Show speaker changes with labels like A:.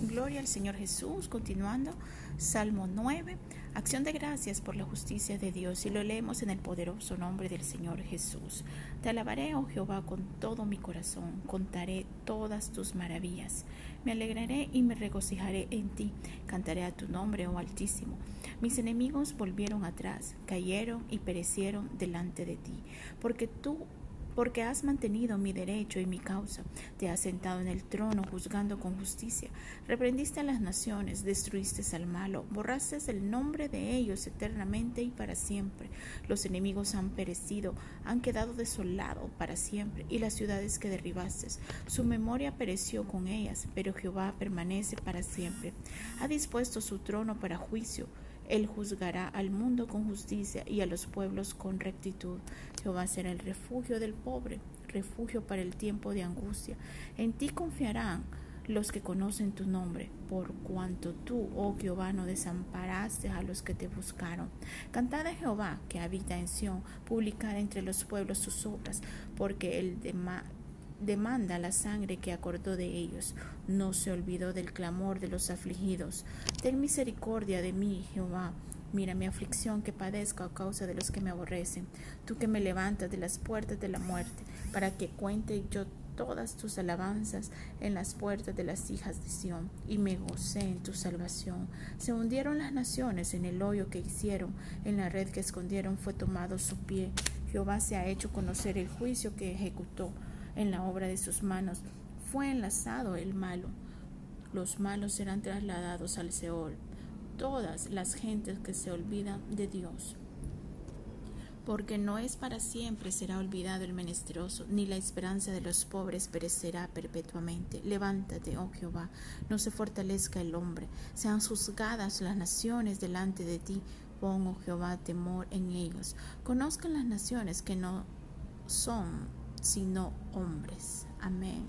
A: Gloria al Señor Jesús. Continuando, Salmo 9. Acción de gracias por la justicia de Dios y lo leemos en el poderoso nombre del Señor Jesús. Te alabaré, oh Jehová, con todo mi corazón. Contaré todas tus maravillas. Me alegraré y me regocijaré en ti. Cantaré a tu nombre, oh Altísimo. Mis enemigos volvieron atrás, cayeron y perecieron delante de ti, porque tú porque has mantenido mi derecho y mi causa. Te has sentado en el trono juzgando con justicia. Reprendiste a las naciones, destruiste al malo, borraste el nombre de ellos eternamente y para siempre. Los enemigos han perecido, han quedado desolados para siempre, y las ciudades que derribaste, su memoria pereció con ellas, pero Jehová permanece para siempre. Ha dispuesto su trono para juicio él juzgará al mundo con justicia y a los pueblos con rectitud. Jehová será el refugio del pobre, refugio para el tiempo de angustia. En ti confiarán los que conocen tu nombre, por cuanto tú, oh Jehová, no desamparaste a los que te buscaron. Cantad a Jehová, que habita en Sión, publicad entre los pueblos sus obras, porque el demás demanda la sangre que acordó de ellos. No se olvidó del clamor de los afligidos. Ten misericordia de mí, Jehová. Mira mi aflicción que padezco a causa de los que me aborrecen. Tú que me levantas de las puertas de la muerte, para que cuente yo todas tus alabanzas en las puertas de las hijas de Sión, y me gocé en tu salvación. Se hundieron las naciones en el hoyo que hicieron, en la red que escondieron fue tomado su pie. Jehová se ha hecho conocer el juicio que ejecutó en la obra de sus manos. Fue enlazado el malo. Los malos serán trasladados al Seol. Todas las gentes que se olvidan de Dios. Porque no es para siempre será olvidado el menesteroso, ni la esperanza de los pobres perecerá perpetuamente. Levántate, oh Jehová, no se fortalezca el hombre, sean juzgadas las naciones delante de ti. Pon, oh Jehová, temor en ellos. Conozcan las naciones que no son sino hombres. Amén.